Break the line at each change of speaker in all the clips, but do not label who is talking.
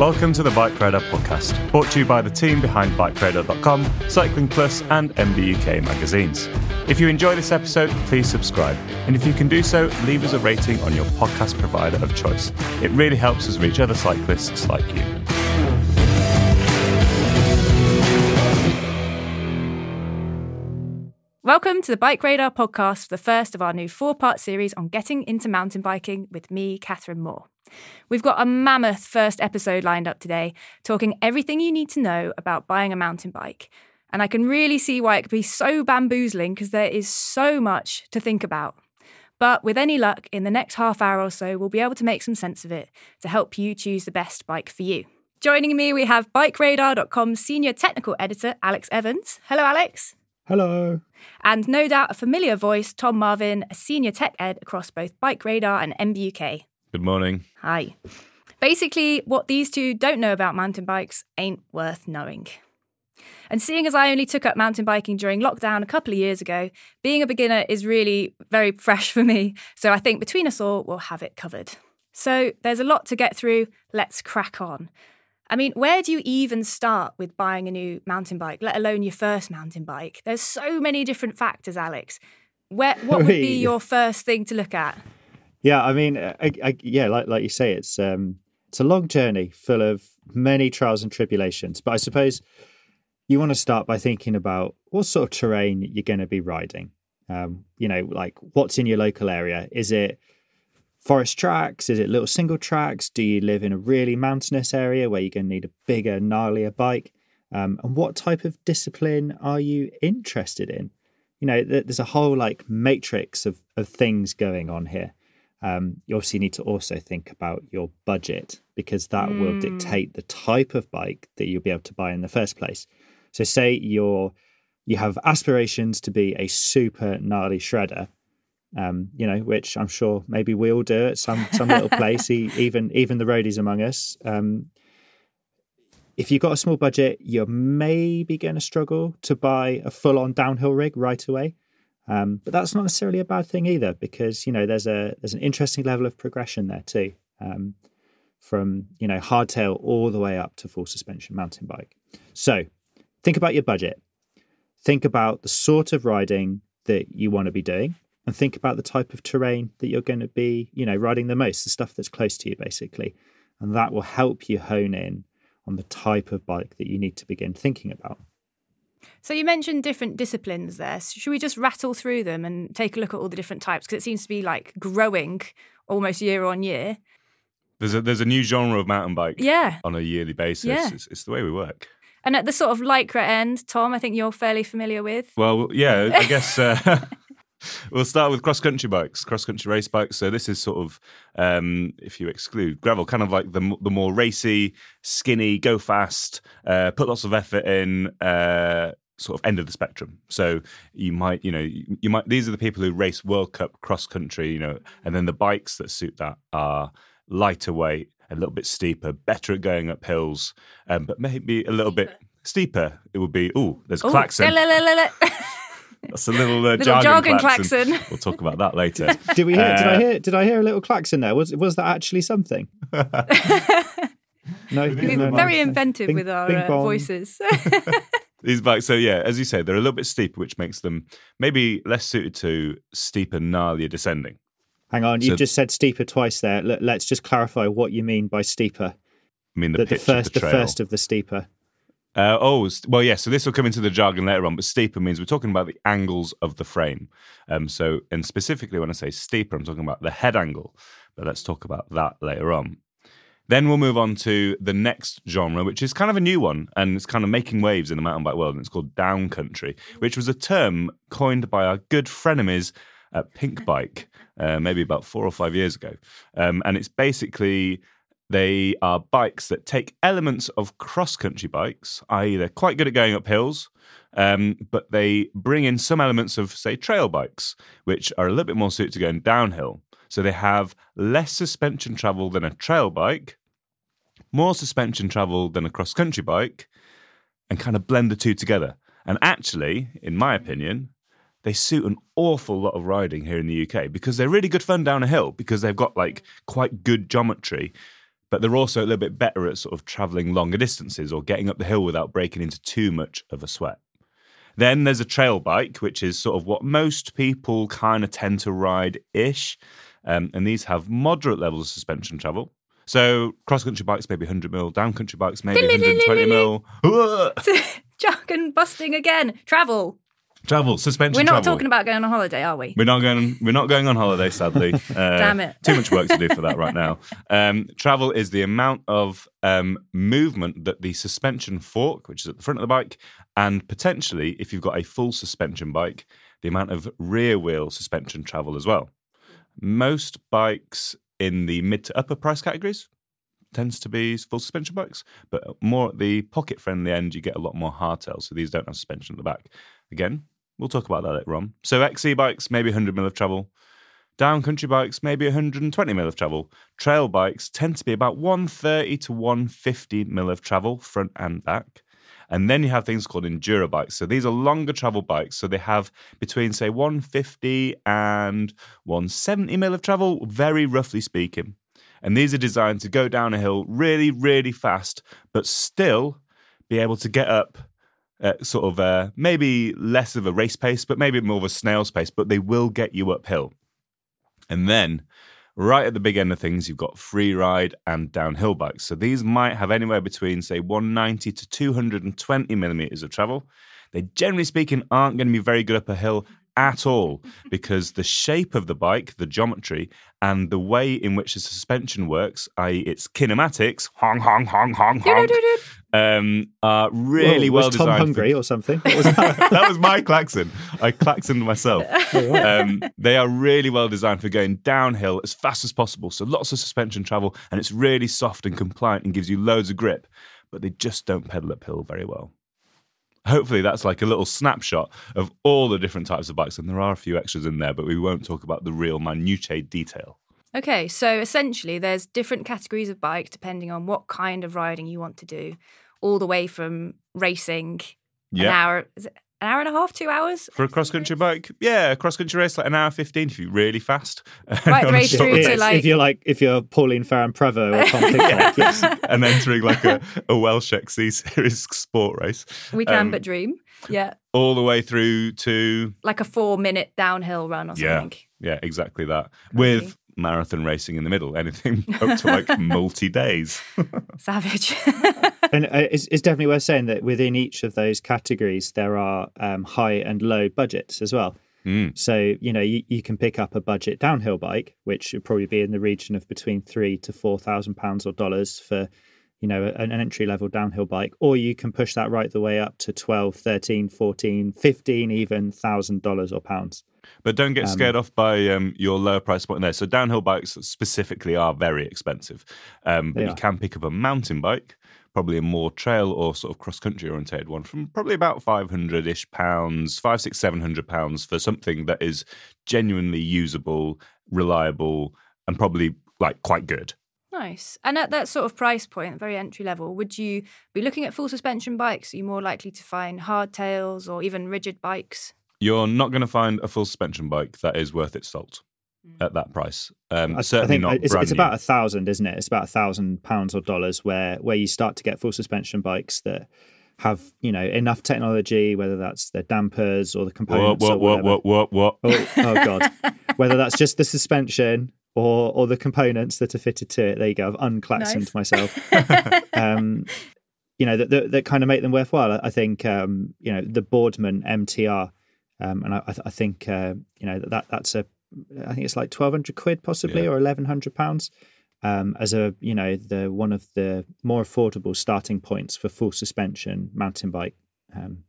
Welcome to the Bike Radar podcast, brought to you by the team behind BikeRadar.com, Cycling Plus, and MBUK magazines. If you enjoy this episode, please subscribe. And if you can do so, leave us a rating on your podcast provider of choice. It really helps us reach other cyclists like you.
Welcome to the Bike Radar podcast, the first of our new four part series on getting into mountain biking with me, Catherine Moore. We've got a mammoth first episode lined up today, talking everything you need to know about buying a mountain bike. And I can really see why it could be so bamboozling because there is so much to think about. But with any luck, in the next half hour or so, we'll be able to make some sense of it to help you choose the best bike for you. Joining me, we have BikeRadar.com senior technical editor Alex Evans. Hello, Alex.
Hello.
And no doubt a familiar voice, Tom Marvin, a senior tech ed across both Bike Radar and MBUK.
Good morning.
Hi. Basically, what these two don't know about mountain bikes ain't worth knowing. And seeing as I only took up mountain biking during lockdown a couple of years ago, being a beginner is really very fresh for me. So I think between us all, we'll have it covered. So there's a lot to get through. Let's crack on. I mean, where do you even start with buying a new mountain bike, let alone your first mountain bike? There's so many different factors, Alex. Where, what would be your first thing to look at?
Yeah, I mean, I, I, yeah, like like you say, it's um, it's a long journey full of many trials and tribulations. But I suppose you want to start by thinking about what sort of terrain you're going to be riding. Um, you know, like what's in your local area? Is it forest tracks? Is it little single tracks? Do you live in a really mountainous area where you're going to need a bigger, gnarlier bike? Um, and what type of discipline are you interested in? You know, there's a whole like matrix of, of things going on here. Um, you obviously need to also think about your budget because that mm. will dictate the type of bike that you'll be able to buy in the first place. So, say you're you have aspirations to be a super gnarly shredder, um, you know, which I'm sure maybe we all do at some some little place, even even the roadies among us. Um, if you've got a small budget, you're maybe going to struggle to buy a full on downhill rig right away. Um, but that's not necessarily a bad thing either, because you know there's a there's an interesting level of progression there too, um, from you know hardtail all the way up to full suspension mountain bike. So think about your budget, think about the sort of riding that you want to be doing, and think about the type of terrain that you're going to be, you know, riding the most, the stuff that's close to you, basically. And that will help you hone in on the type of bike that you need to begin thinking about.
So you mentioned different disciplines there. So should we just rattle through them and take a look at all the different types? Because it seems to be like growing almost year on year.
There's a there's a new genre of mountain bike
yeah.
on a yearly basis.
Yeah.
It's, it's the way we work.
And at the sort of lycra end, Tom, I think you're fairly familiar with.
Well, yeah, I guess uh, we'll start with cross country bikes, cross country race bikes. So this is sort of, um, if you exclude gravel, kind of like the the more racy, skinny, go fast, uh, put lots of effort in. Uh, sort of end of the spectrum. So you might, you know, you might. These are the people who race World Cup cross country, you know, and then the bikes that suit that are lighter weight, a little bit steeper, better at going up hills, um, but maybe a little bit steeper. It would be. Oh, there's
Ooh,
klaxon.
la, la, la, la.
That's a little, uh,
Little
jargon,
jargon
klaxon.
klaxon.
We'll talk about that later.
Did we hear? did I
Uh,
hear? Did I hear a little klaxon there? Was was that actually something? no,
We're
no,
very
no.
inventive
Bing-
with our uh, voices.
These bikes, so yeah, as you say, they're a little bit steeper, which makes them maybe less suited to steeper, gnarlier descending.
Hang on,
So-
you've just said steeper twice there. Let, us just clarify what you mean by steeper.
I mean, the
The, the first,
of the
the first of the steeper.
Uh, oh, well, yeah. So this will come into the jargon later on, but steeper means we're talking about the angles of the frame. Um, so, and specifically when I say steeper, I'm talking about the head angle. But let's talk about that later on. Then we'll move on to the next genre, which is kind of a new one, and it's kind of making waves in the mountain bike world, and it's called downcountry, which was a term coined by our good frenemies at Pink Bike, uh, maybe about four or five years ago. Um, and it's basically they are bikes that take elements of cross country bikes, i.e., they're quite good at going up hills, um, but they bring in some elements of, say, trail bikes, which are a little bit more suited to going downhill. So they have less suspension travel than a trail bike, more suspension travel than a cross country bike, and kind of blend the two together. And actually, in my opinion, they suit an awful lot of riding here in the UK because they're really good fun down a hill because they've got like quite good geometry, but they're also a little bit better at sort of traveling longer distances or getting up the hill without breaking into too much of a sweat. Then there's a trail bike, which is sort of what most people kind of tend to ride ish. Um, and these have moderate levels of suspension travel. So cross country bikes, maybe 100 mil, down country bikes, maybe 120 mil.
Jargon busting again. Travel.
Travel, suspension
We're not
travel.
talking about going on holiday, are we?
We're not going. We're not going on holiday, sadly. Uh,
Damn it.
Too much work to do for that right now. Um, travel is the amount of um, movement that the suspension fork, which is at the front of the bike, and potentially, if you've got a full suspension bike, the amount of rear wheel suspension travel as well. Most bikes in the mid to upper price categories tends to be full suspension bikes, but more at the pocket friendly end, you get a lot more hardtails. So these don't have suspension at the back. Again, we'll talk about that later on. So XC bikes, maybe 100 mil of travel. Down country bikes, maybe 120 mil of travel. Trail bikes tend to be about 130 to 150 mil of travel, front and back. And then you have things called enduro bikes. So these are longer travel bikes. So they have between, say, 150 and 170 mil of travel, very roughly speaking. And these are designed to go down a hill really, really fast, but still be able to get up sort of uh, maybe less of a race pace, but maybe more of a snail's pace, but they will get you uphill. And then right at the big end of things, you've got free ride and downhill bikes. So these might have anywhere between, say, 190 to 220 millimeters of travel. They generally speaking aren't going to be very good up a hill at all because the shape of the bike, the geometry, and the way in which the suspension works, i.e., its kinematics, hong, hong, hong, hong, hong, um, are really
Whoa,
well
was Tom
designed. for-
hungry or something? What was that?
that was my klaxon. I klaxoned myself. Um, they are really well designed for going downhill as fast as possible. So lots of suspension travel, and it's really soft and compliant and gives you loads of grip. But they just don't pedal uphill very well. Hopefully, that's like a little snapshot of all the different types of bikes, and there are a few extras in there, but we won't talk about the real minutiae detail.
Okay, so essentially, there's different categories of bike depending on what kind of riding you want to do, all the way from racing an
Yeah.
hour, is it an hour and a half, two hours?
For a cross country bike, yeah, a cross country race like an hour fifteen if you're really fast.
Right, the
On
race through to like
if you're like if you're Pauline Ferrand-Prévot or Tom Pidcock, yes.
and entering like a, a Welsh XC series sport race,
we can
Um,
but dream. Yeah,
all the way through to
like a four minute downhill run or
Yeah.
something.
yeah, exactly that.
Crazy.
With marathon racing in the middle, anything up to like multi days.
Savage.
and uh, it's, it's definitely worth saying that within each of those categories there are um, high and low budgets as well.
Mm.
So you know you, you can pick up a budget downhill bike, which would probably be in the region of between three to four thousand pounds or dollars for you know an, an entry level downhill bike, or you can push that right the way up to 12, 13, 14, 15 even thousand dollars or pounds.
But don't get
Um,
scared off by um, your lower price point there. So downhill bikes specifically are very expensive. Um, but you
are.
can pick up a mountain bike, probably a more trail or sort of cross country orientated one, from probably about five hundred ish pounds, five, six, seven hundred pounds for something that is genuinely usable, reliable, and probably like quite good.
Nice. And at that sort of price point, very entry level, would you be looking at full suspension bikes? Are you more likely to find hardtails or even rigid bikes?
You're not going to find a full suspension bike that is worth its salt at that price. Um,
I, I
certainly
think
not
it's,
brand
it's
new.
about a thousand, isn't it? It's about a thousand pounds or dollars where where you start to get full suspension bikes that have you know enough technology, whether that's the dampers or the
What,
components or
what, what, what, what, what?
Oh, oh god, whether that's just the suspension or or the components that are fitted to it. There you go. I've unclaxoned
Nice.
myself. um, you know that, that, that kind of make them worthwhile. I, I think um, you know the Boardman MTR, um, and I, I, th- I think uh, you know that that's a I think it's like twelve hundred quid possibly
Yeah.
or eleven hundred pounds. Um, as a you know the one of the more affordable starting points for full suspension mountain bike um,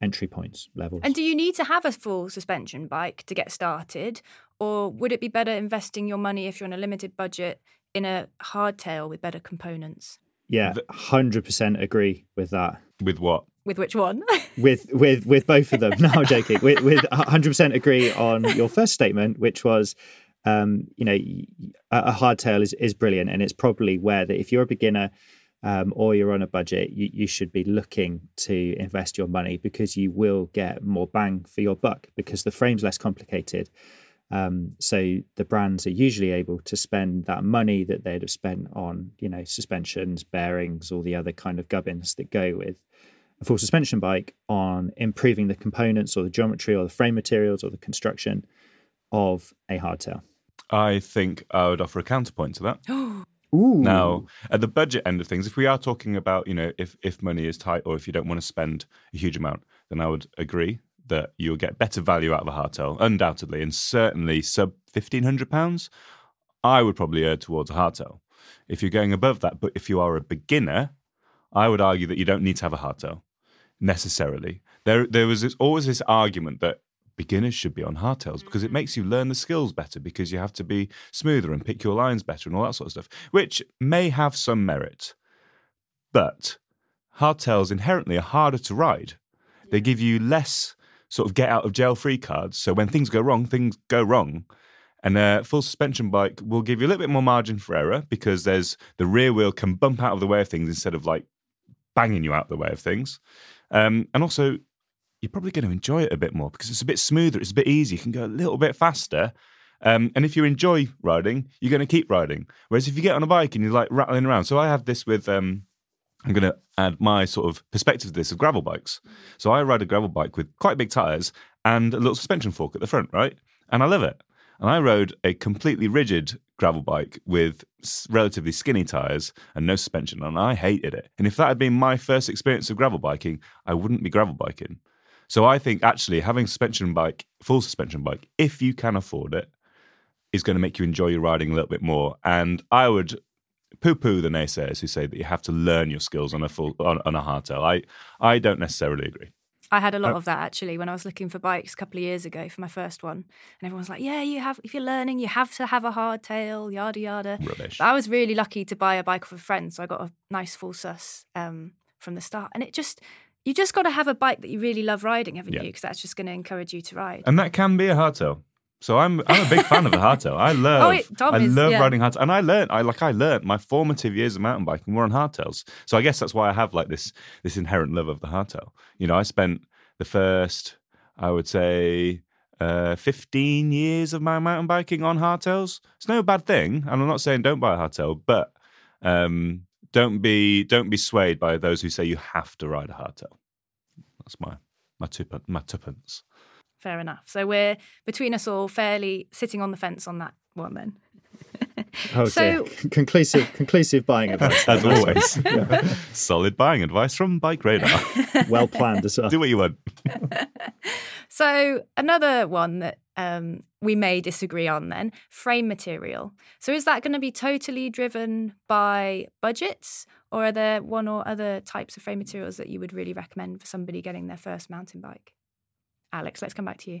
entry points levels.
And do you need to have a full suspension bike to get started? Or would it be better investing your money if you're on a limited budget in a hardtail with better components?
yeah, hundred percent agree with that.
With what?
With which one?
with with with both of them. No, I'm joking. With with 100 percent agree on your first statement, which was, um, you know, a, a hardtail is is brilliant, and it's probably where that if you're a beginner. Um, or you're on a budget, you, you should be looking to invest your money because you will get more bang for your buck because the frame's less complicated. Um, so the brands are usually able to spend that money that they'd have spent on, you know, suspensions, bearings, all the other kind of gubbins that go with a full suspension bike on improving the components or the geometry or the frame materials or the construction of a hardtail.
I think I would offer a counterpoint to that.
Ooh.
Now, at the budget end of things, if we are talking about, you know, if if money is tight or if you don't want to spend a huge amount, then I would agree that you'll get better value out of a hardtail, undoubtedly, and certainly sub fifteen hundred pounds. I would probably err towards a hardtail. If you're going above that, but if you are a beginner, I would argue that you don't need to have a hardtail necessarily. There, there was this, always this argument that beginners should be on hardtails because it mm-hmm. makes you learn the skills better because you have to be smoother and pick your lines better and all that sort of stuff, which may have some merit. But hardtails inherently are harder to ride. They give you less sort of get out of jail free cards. So when things go wrong, things go wrong. And a full suspension bike will give you a little bit more margin for error because there's the rear wheel can bump out of the way of things instead of like banging you out of the way of things. Um, and also, you're probably going to enjoy it a bit more because it's a bit smoother, it's a bit easier, you can go a little bit faster. Um, and if you enjoy riding, you're going to keep riding. Whereas if you get on a bike and you're like rattling around, so I have this with, um, I'm going to add my sort of perspective to this of gravel bikes. So I ride a gravel bike with quite big tyres and a little suspension fork at the front, right? And I love it. And I rode a completely rigid gravel bike with relatively skinny tyres and no suspension, and I hated it. And if that had been my first experience of gravel biking, I wouldn't be gravel biking. So I think actually having suspension bike, full suspension bike, if you can afford it, is going to make you enjoy your riding a little bit more. And I would poo-poo the naysayers who say that you have to learn your skills on a full on, on a hardtail. I I don't necessarily agree.
I had a lot
Uh,
of that actually when I was looking for bikes a couple of years ago for my first one. And everyone's like, yeah, you have, if you're learning, you have to have a hardtail, yada, yada.
Rubbish.
But I was really lucky to buy a bike off a friend. So I got a nice full sus um, from the start. And it just, you just got to have a bike that you really love riding, haven't
Yeah.
you? Because that's just going to encourage you to ride.
And that can be a hardtail. So I'm I'm a big fan of the hardtail. I love
Oh, it-
I
is,
love
yeah.
riding hardtail, and I learned I like I learned my formative years of mountain biking were on hardtails. So I guess that's why I have like this this inherent love of the hardtail. You know, I spent the first I would say uh, 15 years of my mountain biking on hardtails. It's no bad thing, and I'm not saying don't buy a hardtail, but um, don't be don't be swayed by those who say you have to ride a hardtail. That's my my tuppen, my tuppence.
Fair enough. So we're between us all fairly sitting on the fence on that one then.
Oh,
So-
dear. conclusive conclusive buying advice.
As always.
one.
Solid buying advice from Bike Radar.
well planned as well.
Do what you want.
So another one that um, we may disagree on then frame material. So is that going to be totally driven by budgets, or are there one or other types of frame materials that you would really recommend for somebody getting their first mountain bike? Alex, let's come back to you.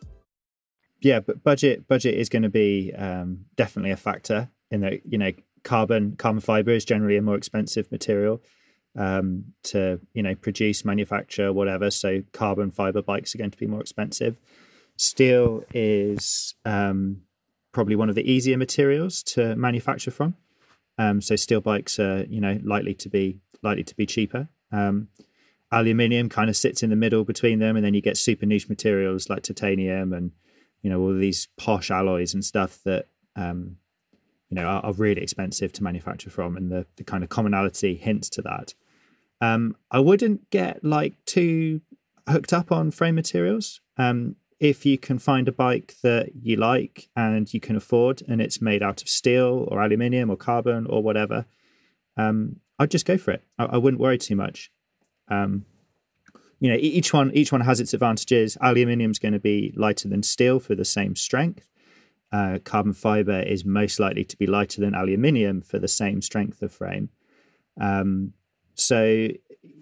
Yeah, but budget budget is going to be um, definitely a factor in that. You know, carbon carbon fiber is generally a more expensive material um, to you know produce, manufacture, whatever. So carbon fiber bikes are going to be more expensive. Steel is um, probably one of the easier materials to manufacture from. Um, so steel bikes are you know likely to be likely to be cheaper Um, aluminium kind of sits in the middle between them, and then you get super niche materials like titanium and you know all these posh alloys and stuff that um, you know are, are, really expensive to manufacture from, and the, the kind of commonality hints to that. Um, I wouldn't get like too hooked up on frame materials. Um, if you can find a bike that you like and you can afford, and it's made out of steel or aluminium or carbon or whatever, um, I'd just go for it. I, I wouldn't worry too much. Um, you know, each one each one has its advantages. Aluminium is going to be lighter than steel for the same strength. Uh, carbon fiber is most likely to be lighter than aluminium for the same strength of frame. Um, so,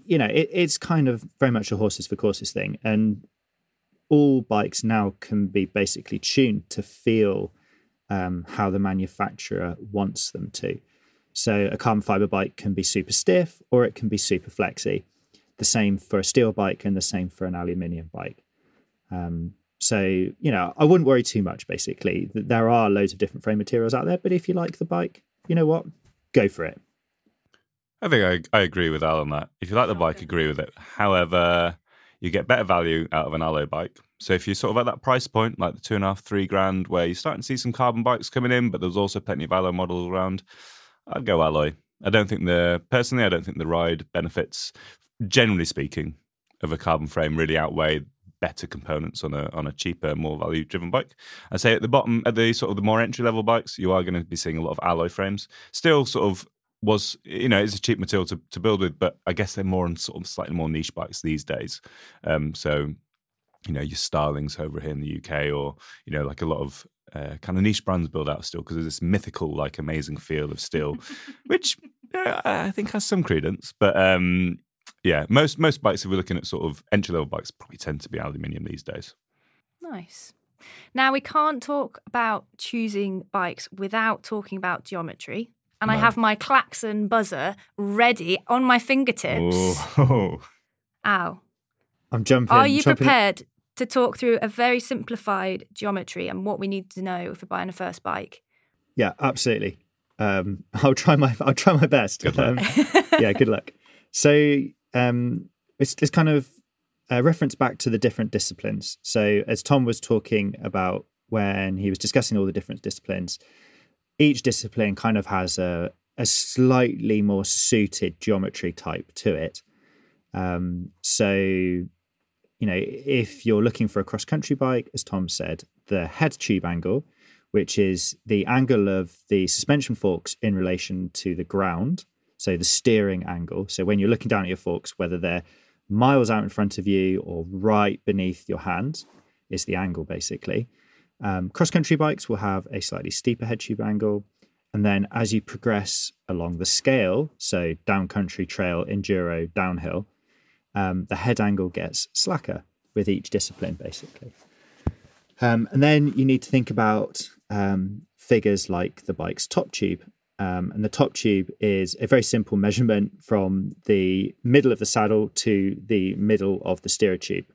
you know, it, it's kind of very much a horses for courses thing, and all bikes now can be basically tuned to feel um, how the manufacturer wants them to. So a carbon fiber bike can be super stiff or it can be super flexy. The same for a steel bike and the same for an aluminium bike. Um, so, you know, I wouldn't worry too much basically. There are loads of different frame materials out there, but if you like the bike, you know what? Go for it.
I think I, I agree with Al on that. If you like the bike, agree with it. However, you get better value out of an alloy bike. So if you're sort of at that price point, like the two and a half, three grand, where you're starting to see some carbon bikes coming in, but there's also plenty of alloy models around, I'd go alloy. I don't think the personally, I don't think the ride benefits, generally speaking, of a carbon frame really outweigh better components on a on a cheaper, more value driven bike. I say at the bottom, at the sort of the more entry level bikes, you are going to be seeing a lot of alloy frames. Still, sort of was you know it's a cheap material to, to build with, but I guess they're more on sort of slightly more niche bikes these days. Um, so you know your Starlings over here in the UK, or you know like a lot of uh, kind of niche brands build out still because there's this mythical like amazing feel of steel, which uh, I think has some credence. But um, yeah, most most bikes if we're looking at sort of entry level bikes probably tend to be aluminium these days.
Nice. Now we can't talk about choosing bikes without talking about geometry and no. I have my klaxon buzzer ready on my fingertips. Oh. Ow.
I'm jumping.
Are you
jumping.
prepared to talk through a very simplified geometry and what we need to know if we're buying a first bike?
Yeah, absolutely. Um, I'll try my I'll try my best.
Good luck. Um,
yeah, good luck. So um, it's, it's kind of a reference back to the different disciplines. So as Tom was talking about when he was discussing all the different disciplines, each discipline kind of has a, a slightly more suited geometry type to it. Um, so, you know, if you're looking for a cross country bike, as Tom said, the head tube angle, which is the angle of the suspension forks in relation to the ground, so the steering angle. So when you're looking down at your forks, whether they're miles out in front of you or right beneath your hand, is the angle basically. Um, cross country bikes will have a slightly steeper head tube angle. And then as you progress along the scale, so down country, trail, enduro, downhill, um, the head angle gets slacker with each discipline, basically. Um, and then you need to think about um, figures like the bike's top tube. Um, and the top tube is a very simple measurement from the middle of the saddle to the middle of the steerer tube.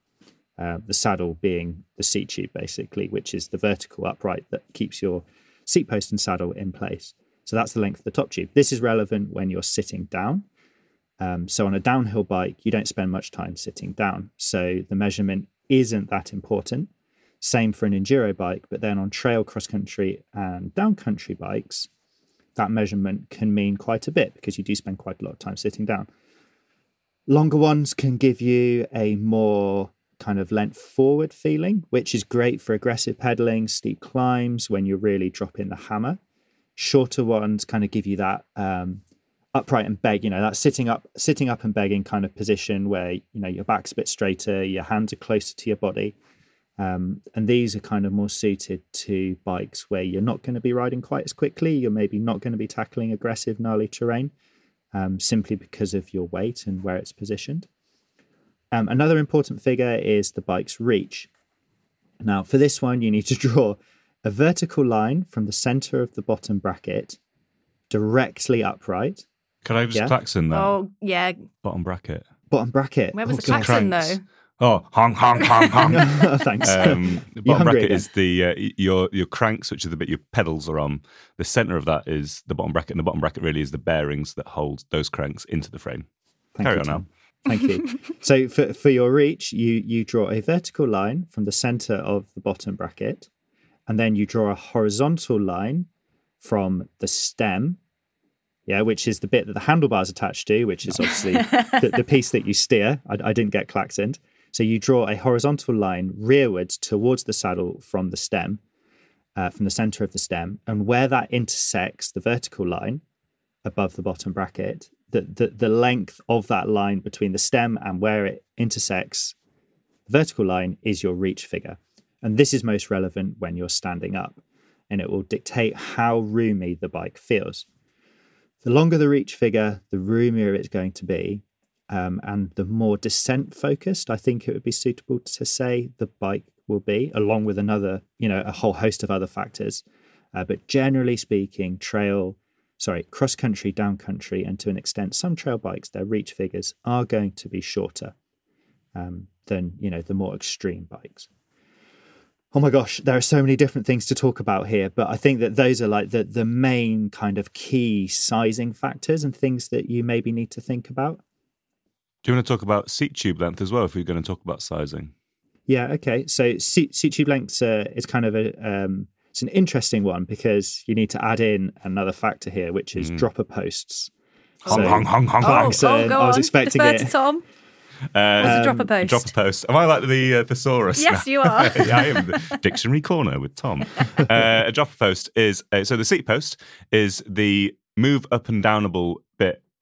Uh, the saddle being the seat tube, basically, which is the vertical upright that keeps your seat post and saddle in place. So that's the length of the top tube. This is relevant when you're sitting down. Um, so on a downhill bike, you don't spend much time sitting down. So the measurement isn't that important. Same for an enduro bike, but then on trail, cross country, and down country bikes, that measurement can mean quite a bit because you do spend quite a lot of time sitting down. Longer ones can give you a more kind of lent forward feeling, which is great for aggressive pedaling, steep climbs when you're really dropping the hammer. Shorter ones kind of give you that um, upright and beg, you know, that sitting up, sitting up and begging kind of position where you know your back's a bit straighter, your hands are closer to your body. Um, and these are kind of more suited to bikes where you're not going to be riding quite as quickly. You're maybe not going to be tackling aggressive, gnarly terrain um, simply because of your weight and where it's positioned. Um, another important figure is the bike's reach. Now, for this one, you need to draw a vertical line from the center of the bottom bracket directly upright.
Could I just
Yeah.
klaxon that?
Oh, yeah.
Bottom bracket.
Bottom bracket.
Where was
Oh,
the
God.
klaxon,
Cranks.
though?
Oh, honk, honk, honk, honk.
Thanks.
Um, the
You're
bottom
hungry
bracket
again.
is the uh, your your cranks, which is the bit your pedals are on. The center of that is the bottom bracket, and the bottom bracket really is the bearings that hold those cranks into the frame.
Thank
Carry
you,
on
Tom. Thank you. so for, for your reach, you you draw a vertical line from the center of the bottom bracket, and then you draw a horizontal line from the stem, yeah, which is the bit that the handlebars attached to, which is obviously the, the piece that you steer. I, I didn't get clackened. So you draw a horizontal line rearwards towards the saddle from the stem, uh, from the center of the stem, and where that intersects the vertical line above the bottom bracket, the, the, the length of that line between the stem and where it intersects the vertical line is your reach figure. And this is most relevant when you're standing up, and it will dictate how roomy the bike feels. The longer the reach figure, the roomier it's going to be, um, and the more descent focused, I think it would be suitable to say the bike will be, along with another, you know, a whole host of other factors. Uh, but generally speaking, trail, sorry, cross country, down country, and to an extent, some trail bikes, their reach figures are going to be shorter um, than, you know, the more extreme bikes. Oh my gosh, there are so many different things to talk about here, but I think that those are like the the main kind of key sizing factors and things that you maybe need to think about.
Do you want to talk about seat tube length as well if we're going to talk about sizing?
Yeah, okay. So seat, seat tube length uh, is kind of a um, it's an interesting one because you need to add in another factor here, which is mm. dropper posts.
Hong, so, hong, hong, hong,
oh, oh, go I was on. expecting Defer it. To Tom. Uh, What's a dropper um, post?
Dropper post. Am I like the uh, thesaurus?
Yes, now? you are.
yeah, I am the dictionary corner with Tom. Uh, a dropper post is uh, so the seat post is the move up and downable bit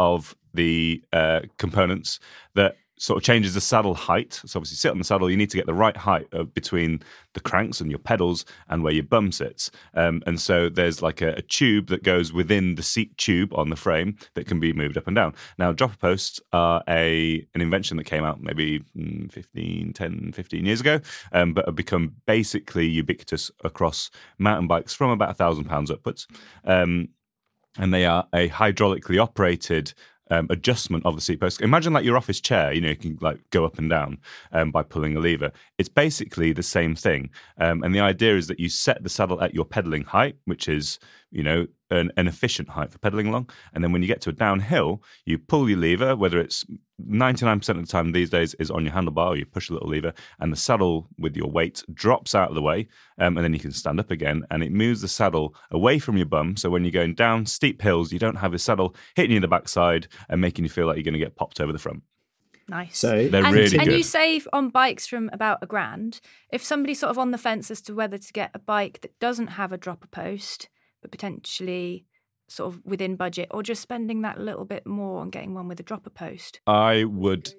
of the uh, components that sort of changes the saddle height. So obviously, sit on the saddle, you need to get the right height between the cranks and your pedals and where your bum sits. Um, and so there's like a, a, tube that goes within the seat tube on the frame that can be moved up and down. Now, dropper posts are a an invention that came out maybe mm, 15, 10, 15 years ago, um, but have become basically ubiquitous across mountain bikes from about a thousand pounds upwards. Um, and they are a hydraulically operated um, adjustment of the seat post. Imagine like your office chair, you know, you can like go up and down um, by pulling a lever. It's basically the same thing. Um, and the idea is that you set the saddle at your pedaling height, which is, you know, an, an, efficient height for pedaling along. And then when you get to a downhill, you pull your lever, whether it's 99% of the time these days is on your handlebar, or you push a little lever, and the saddle with your weight drops out of the way. Um, and then you can stand up again, and it moves the saddle away from your bum. So when you're going down steep hills, you don't have the saddle hitting you in the backside and making you feel like you're going to get popped over the front.
Nice.
So
they're
and,
really
and
good.
you save on bikes from about a grand. If somebody's sort of on the fence as to whether to get a bike that doesn't have a dropper post, but potentially sort of within budget, or just spending that little bit more on getting one with a dropper post?
I would.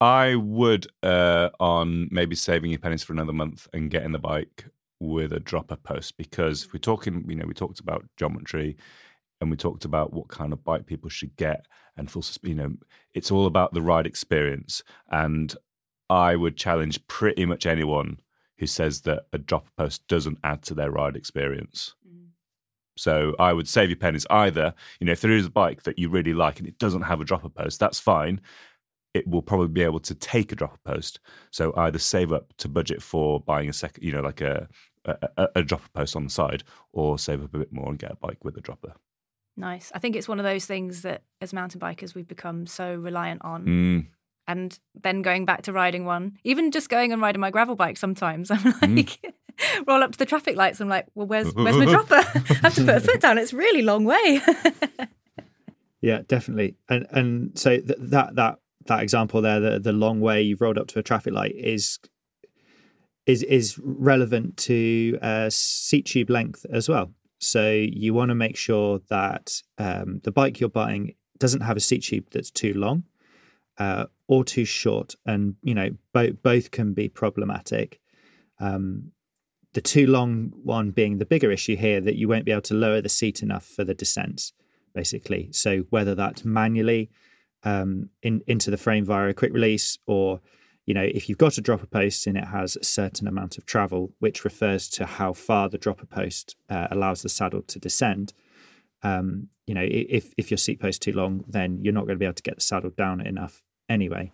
I would uh, on maybe saving your pennies for another month and getting the bike with a dropper post because if we're talking, you know, we talked about geometry and we talked about what kind of bike people should get and full, you know, it's all about the ride experience. And I would challenge pretty much anyone who says that a dropper post doesn't add to their ride experience. So I would save your pennies either, you know, if there is a bike that you really like and it doesn't have a dropper post, that's fine. It will probably be able to take a dropper post. So either save up to budget for buying a second, you know, like a, a, a dropper post on the side, or save up a bit more and get a bike with a dropper.
Nice. I think it's one of those things that as mountain bikers we've become so reliant on.
Mm
and then going back to riding one, even just going and riding my gravel bike sometimes, I'm like, mm. roll up to the traffic lights. I'm like, well, where's where's my dropper? I have to put a foot down. It's a really long way.
yeah, definitely. And and so th- that that that example there, the the long way you've rolled up to a traffic light is is is relevant to uh, seat tube length as well. So you want to make sure that um, the bike you're buying doesn't have a seat tube that's too long uh, or too short, and you know both both can be problematic. Um, the too long one being the bigger issue here that you won't be able to lower the seat enough for the descents, basically. So whether that's manually um, in, into the frame via a quick release, or you know if you've got a dropper post and it has a certain amount of travel, which refers to how far the dropper post uh, allows the saddle to descend. Um, you know, if if your seat post is too long, then you're not going to be able to get the saddle down enough anyway.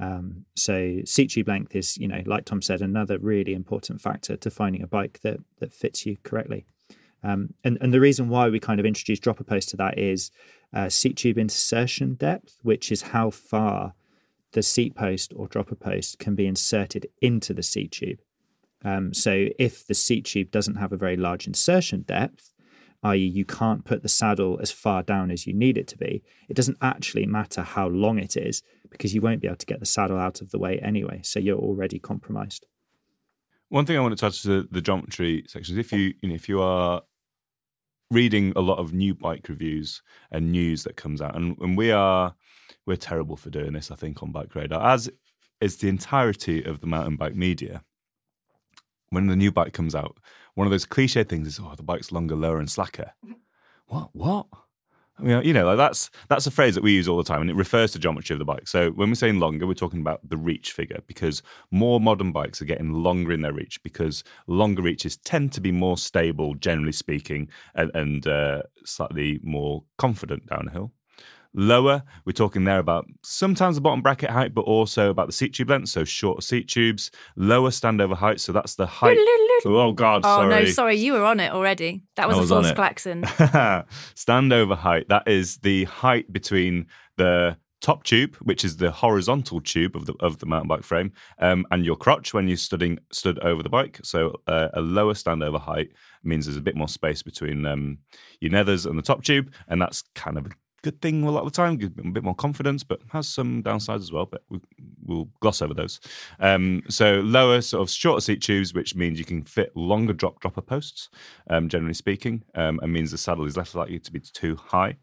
Um, so seat tube length is, you know, like Tom said, another really important factor to finding a bike that that fits you correctly. Um, and and the reason why we kind of introduced dropper post to that is uh, seat tube insertion depth, which is how far the seat post or dropper post can be inserted into the seat tube. Um, so if the seat tube doesn't have a very large insertion depth, i.e., you can't put the saddle as far down as you need it to be, it doesn't actually matter how long it is because you won't be able to get the saddle out of the way anyway. So you're already compromised.
One thing I want to touch to the geometry section is if you, you know, if you are reading a lot of new bike reviews and news that comes out, and, and we are we're terrible for doing this, I think, on Bike Radar, as is the entirety of the mountain bike media. When the new bike comes out, one of those cliche things is, "Oh, the bike's longer, lower, and slacker." What? What? I mean, you know, like that's that's a phrase that we use all the time, and it refers to geometry of the bike. So when we're saying longer, we're talking about the reach figure because more modern bikes are getting longer in their reach because longer reaches tend to be more stable, generally speaking, and, and uh, slightly more confident downhill. Lower, we're talking there about sometimes the bottom bracket height, but also about the seat tube length, so shorter seat tubes. Lower standover height, so that's the height. oh God,
Oh
sorry.
no, sorry, you were on it already. That was
I
a
was on
false klaxon.
Standover height, that is the height between the top tube, which is the horizontal tube of the of the mountain bike frame, um, and your crotch when you're studying stood over the bike. So uh, a lower standover height means there's a bit more space between um, your nethers and the top tube, and that's kind of a good thing a lot of the time, a bit more confidence, but has some downsides as well. But we, we'll gloss over those. Um, so lower, sort of shorter seat tubes, which means you can fit longer drop dropper posts, um, generally speaking, um, and means the saddle is less likely to be too high.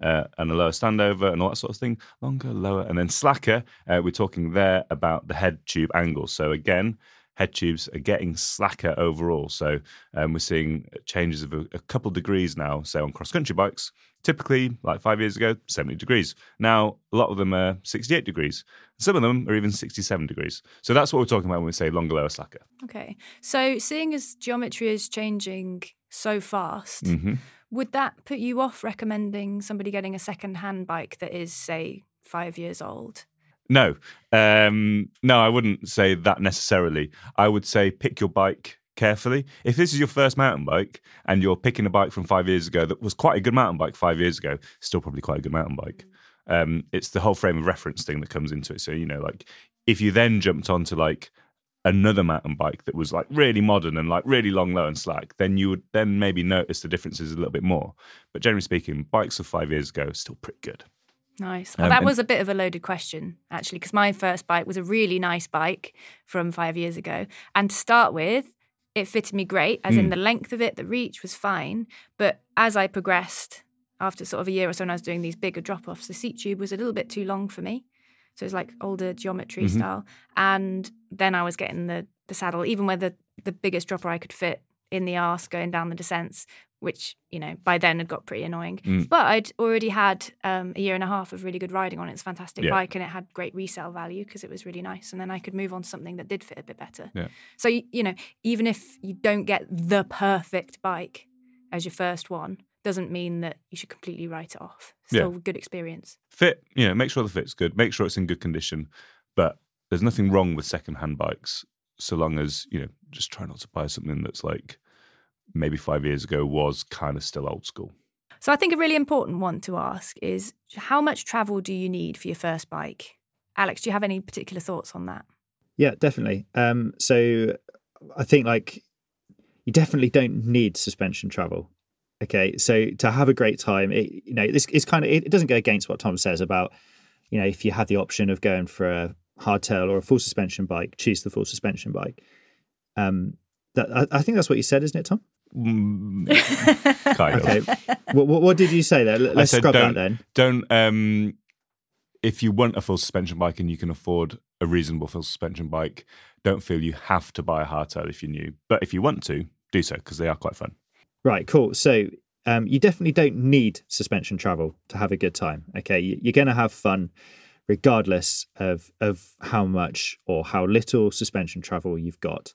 Uh, and a lower standover and all that sort of thing, longer, lower, and then slacker. Uh, we're talking there about the head tube angle. So again, head tubes are getting slacker overall. So um, we're seeing changes of a, a couple degrees now, say on cross country bikes. Typically, like five years ago, 70 degrees. Now, a lot of them are 68 degrees. Some of them are even 67 degrees. So that's what we're talking about when we say longer, lower, slacker.
Okay. So seeing as geometry is changing so fast,
hmm
would that put you off recommending somebody getting a second hand bike that is, say, five years old?
No, um, no, I wouldn't say that necessarily. I would say pick your bike carefully. If this is your first mountain bike and you're picking a bike from five years ago that was quite a good mountain bike five years ago, still probably quite a good mountain bike. Um, it's the whole frame of reference thing that comes into it. So you know, like if you then jumped onto like another mountain bike that was like really modern and like really long, low, and slack, then you would then maybe notice the differences a little bit more. But generally speaking, bikes of five years ago still pretty good.
Nice.
Um,
that
and-
was a bit of a loaded question, actually, because my first bike was a really nice bike from five years ago. And to start with, it fitted me great, as in
Mm.
the length of it, the reach was fine. But as I progressed, after sort of a year or so, when I was doing these bigger drop offs, the seat tube was a little bit too long for me. So it was like older geometry
Mhm.
style. And then I was getting the, the saddle, even with the, the biggest dropper I could fit in the arse going down the descents, which, you know, by then had got pretty annoying.
Mm.
But I'd already had um, a year and a half of really good riding on it. It's a fantastic
Yeah.
bike and it had great resale value because it was really nice. And then I could move on to something that did fit a bit better.
Yeah.
So, you know, even if you don't get the perfect bike as your first one, doesn't mean that you should completely write it off. Still a good experience.
fit, you know, make sure the fit's good, make sure it's in good condition. But there's nothing wrong with second-hand bikes, so long as you know, just try not to buy something that's like maybe five years ago was kind of still old school.
So I think a really important one to ask is how much travel do you need for your first bike? Alex, do you have any particular thoughts on that?
Yeah, definitely. Um, so I think like you definitely don't need suspension travel. Okay, so to have a great time, it, you know, this is kind of it, it doesn't go against what Tom says about you know if you had the option of going for a hardtail or a full suspension bike, choose the full suspension bike. Um, that I, I think that's what you said, isn't it, Tom?
Mm, kind
Okay.
of.
what, what, what did you say there? Let- Let's scrub
don't-
that then.
Don't um, if you want a full suspension bike and you can afford a reasonable full suspension bike, don't feel you have to buy a hardtail if you're new. But if you want to, do so because they are quite fun.
Right, cool. So um, you definitely don't need suspension travel to have a good time. Okay, You- you're going to have fun regardless of of how much or how little suspension travel you've got.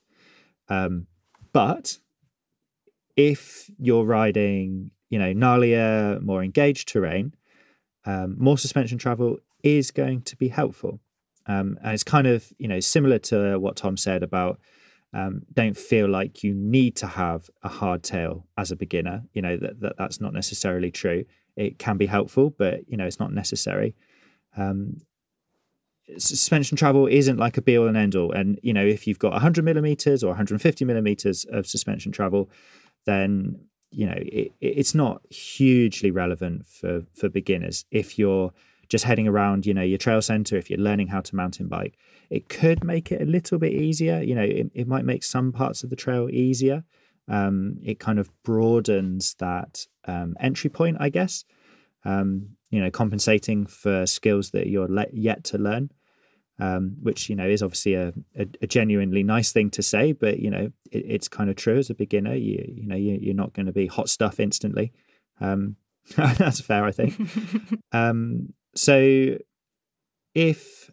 Um, but if you're riding, you know, gnarlier, more engaged terrain, um, more suspension travel is going to be helpful. Um, and it's kind of, you know, similar to what Tom said about um, don't feel like you need to have a hardtail as a beginner. You know that, that that's not necessarily true. It can be helpful, but you know it's not necessary. Um, suspension travel isn't like a be all and end all. And you know, if you've got 100 millimeters or 150 millimeters of suspension travel, then you know it, it's not hugely relevant for for beginners. If you're just heading around, you know, your trail center, if you're learning how to mountain bike, it could make it a little bit easier. You know, it, it might make some parts of the trail easier. Um, it kind of broadens that um, entry point, I guess. Um, you know, compensating for skills that you're le- yet to learn, um, which you know is obviously a, a, a, genuinely nice thing to say, but you know, it, it's kind of true as a beginner. You you know, you, are not going to be hot stuff instantly. Um, that's fair, I think. Um, so, if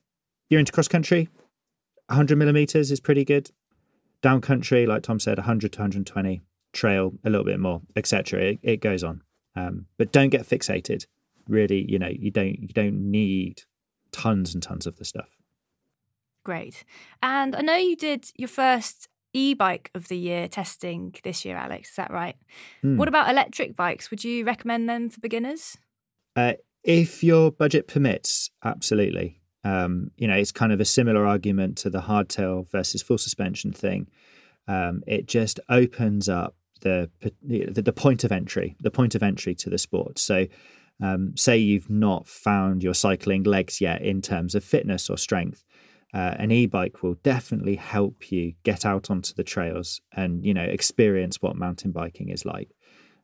you're into cross country, 100 millimeters is pretty good. Down country, like Tom said, 100 to 120. Trail a little bit more, etc. It, it goes on, um, but don't get fixated really, you know, you don't you don't need tons and tons of the stuff.
Great. And I know you did your first e-bike of the year testing this year, Alex. Is that right? Mm. What about electric bikes? Would you recommend them for beginners?
Uh, if your budget permits, absolutely. Um, you know, it's kind of a similar argument to the hardtail versus full suspension thing. Um, it just opens up the, the the point of entry, the point of entry to the sport. So um, say you've not found your cycling legs yet in terms of fitness or strength, uh, an e-bike will definitely help you get out onto the trails and you know experience what mountain biking is like.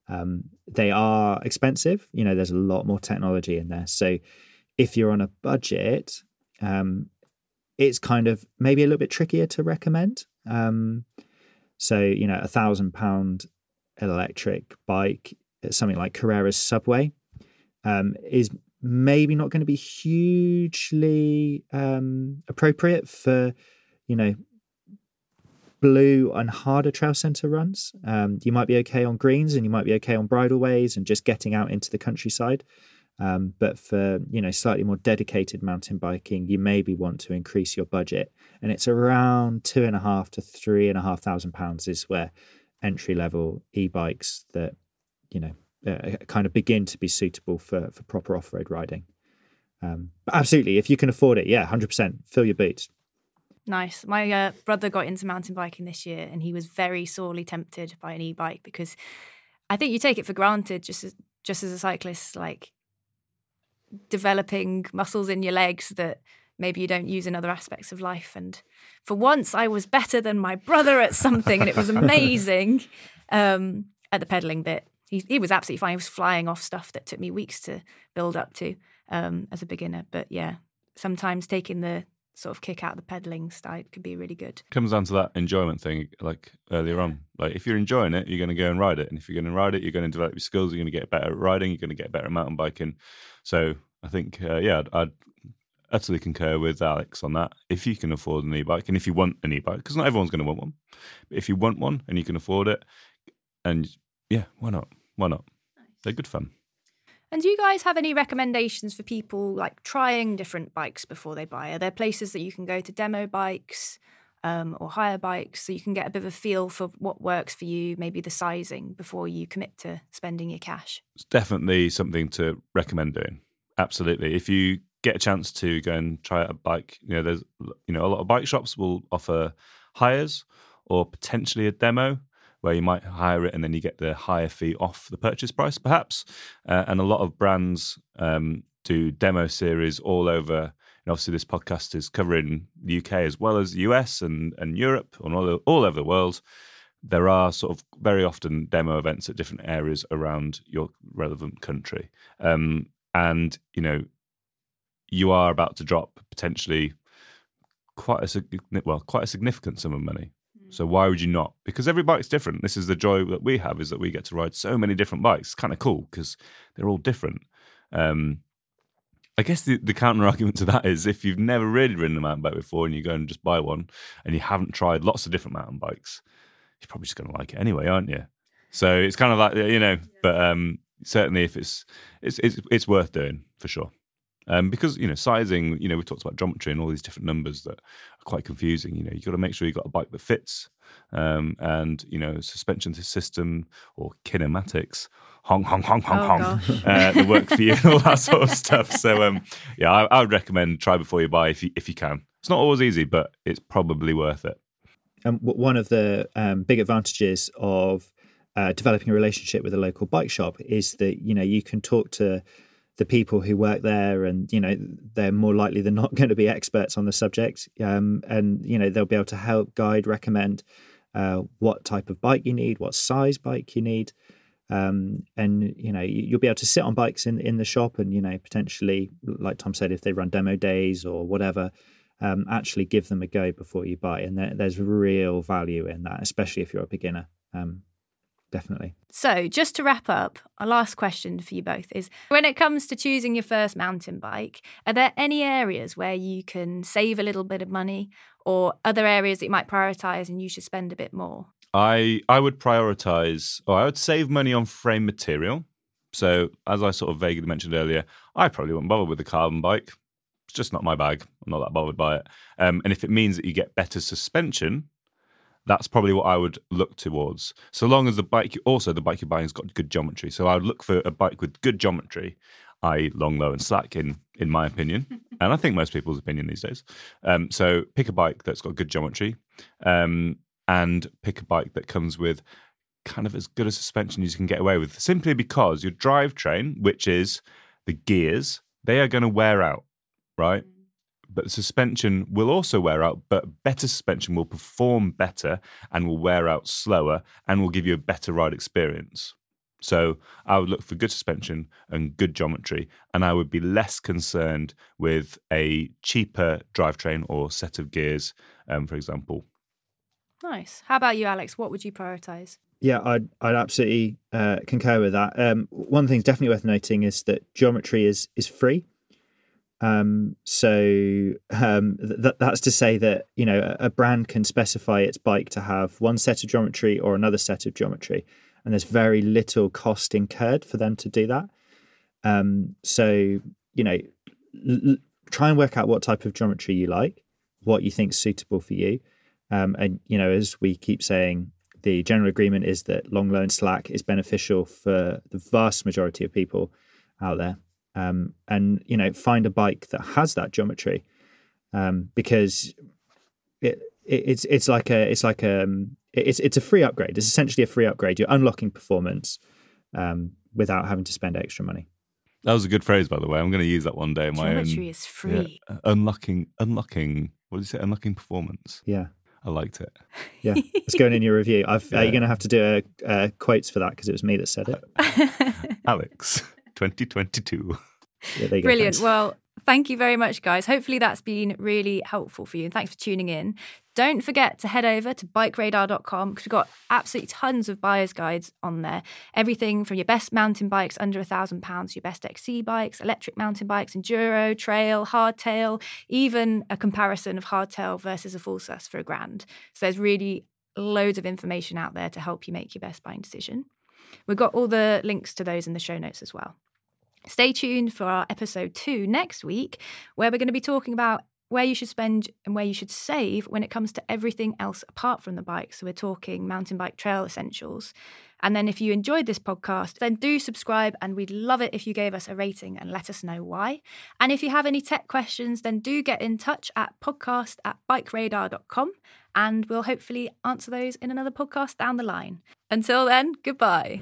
Um, they are expensive. You know, there's a lot more technology in there. So if you're on a budget, um, it's kind of maybe a little bit trickier to recommend. Um, so you know, a thousand pound electric bike, something like Carrera's Subway, um, is maybe not going to be hugely um, appropriate for, you know, blue and harder trail center runs. Um, you might be okay on greens and you might be okay on bridleways and just getting out into the countryside. Um, but for you know slightly more dedicated mountain biking, you maybe want to increase your budget, and it's around two and a half to three and a half thousand pounds is where entry level e-bikes that you know uh, kind of begin to be suitable for for proper off road riding. Um, but absolutely, if you can afford it, yeah, hundred percent, fill your boots.
Nice. My uh, brother got into mountain biking this year, and he was very sorely tempted by an e-bike because I think you take it for granted just as, just as a cyclist, like developing muscles in your legs that maybe you don't use in other aspects of life. And for once, I was better than my brother at something, and it was amazing um, at the pedaling bit he, he was absolutely fine. He was flying off stuff that took me weeks to build up to um, as a beginner. But yeah, sometimes taking the sort of kick out the pedaling side could be really good.
Comes down to that enjoyment thing, like earlier on. Like if you're enjoying it, you're going to go and ride it, and if you're going to ride it, you're going to develop your skills. You're going to get better at riding. You're going to get better at mountain biking. So I think, uh, yeah, I'd, I'd utterly concur with Alex on that. If you can afford an e-bike, and if you want an e-bike, because not everyone's going to want one, but if you want one and you can afford it, and yeah, why not? Why not? They're good fun.
And do you guys have any recommendations for people like trying different bikes before they buy? Are there places that you can go to demo bikes um, or hire bikes so you can get a bit of a feel for what works for you, maybe the sizing before you commit to spending your cash?
It's definitely something to recommend doing. Absolutely. If you get a chance to go and try out a bike, you know, there's you know a lot of bike shops will offer hires or potentially a demo where you might hire it and then you get the hire fee off the purchase price, perhaps. Uh, and a lot of brands um, do demo series all over. And obviously, this podcast is covering the UK as well as the US and, and Europe and all, all over the world. There are sort of very often demo events at different areas around your relevant country. Um, and, you know, you are about to drop potentially quite a well quite a significant sum of money so why would you not? Because every bike's different. This is the joy that we have is that we get to ride so many different bikes. It's kind of cool because they're all different. Um, I guess the, the counter argument to that is if you've never really ridden a mountain bike before and you go and just buy one and you haven't tried lots of different mountain bikes, you're probably just going to like it anyway, aren't you? So it's kind of like you know, but um, certainly if it's it's it's, it's worth doing for sure. Um, because you know sizing, you know we talked about geometry and all these different numbers that are quite confusing. You know you got to make sure you have got a bike that fits, um, and you know suspension system or kinematics, hong hong hong hong
Oh,
hong, uh, the work for you and all that sort of stuff. So um, yeah, I, I would recommend try before you buy if you if you can. It's not always easy, but it's probably worth it.
And one of the um, big advantages of uh, developing a relationship with a local bike shop is that you know you can talk to the people who work there, and you know they're more likely than not going to be experts on the subject, um, and you know they'll be able to help guide, recommend uh, what type of bike you need, what size bike you need. Um, and you know you- you'll be able to sit on bikes in in the shop, and you know potentially, like Tom said, if they run demo days or whatever, um, actually give them a go before you buy. And there, there's real value in that, especially if you're a beginner. Um, definitely.
So, just to wrap up, our last question for you both is when it comes to choosing your first mountain bike, are there any areas where you can save a little bit of money or other areas that you might prioritize and you should spend a bit more?
I I would prioritize, or I would save money on frame material. So as I sort of vaguely mentioned earlier, I probably wouldn't bother with a carbon bike. It's just not my bag. I'm not that bothered by it. Um, and if it means that you get better suspension, that's probably what I would look towards. So long as the bike, also the bike you're buying has got good geometry. So I would look for a bike with good geometry, i.e., long, low, and slack. In in my opinion, and I think most people's opinion these days. Um, so pick a bike that's got good geometry, um, and pick a bike that comes with kind of as good a suspension as you can get away with. Simply because your drivetrain, which is the gears, they are going to wear out, right? But the suspension will also wear out, but better suspension will perform better and will wear out slower and will give you a better ride experience. So I would look for good suspension and good geometry, and I would be less concerned with a cheaper drivetrain or set of gears, um, for example.
Nice. How about you, Alex? What would you prioritize?
Yeah, I'd I'd absolutely uh, concur with that. Um, one thing's definitely worth noting is that geometry is is free. Um, so um, th- that's to say that you know a brand can specify its bike to have one set of geometry or another set of geometry, and there's very little cost incurred for them to do that. Um, so you know, l- try and work out what type of geometry you like, what you think's suitable for you, um, and you know, as we keep saying, the general agreement is that long loan slack is beneficial for the vast majority of people out there. Um, and you know, find a bike that has that geometry, um, because it, it it's it's like a it's like a um, it's it's a free upgrade. It's essentially a free upgrade. You're unlocking performance um, without having to spend extra money.
That was a good phrase, by the way. I'm going to use that one day my
Geometry
own.
is free.
Yeah, uh, unlocking, unlocking. What did you say? Unlocking performance.
Yeah,
I liked it.
yeah. it's going in your review. I've, uh, you're going to have to do a, uh, quotes for that because it was me that said it.
Alex, 2022.
Yeah, there go,
Brilliant.
thanks.
Well, thank you very much, guys. Hopefully, that's been really helpful for you. And thanks for tuning in. Don't forget to head over to bikeradar.com because we've got absolutely tons of buyer's guides on there. Everything from your best mountain bikes under a thousand pounds, your best XC bikes, electric mountain bikes, enduro, trail, hardtail, even a comparison of hardtail versus a full sus for a grand. So there's really loads of information out there to help you make your best buying decision. We've got all the links to those in the show notes as well. Stay tuned for our episode two next week, where we're going to be talking about where you should spend and where you should save when it comes to everything else apart from the bike. So, we're talking mountain bike trail essentials. And then, if you enjoyed this podcast, then do subscribe, and we'd love it if you gave us a rating and let us know why. And if you have any tech questions, then do get in touch at podcast at bikeradar.com, and we'll hopefully answer those in another podcast down the line. Until then, goodbye.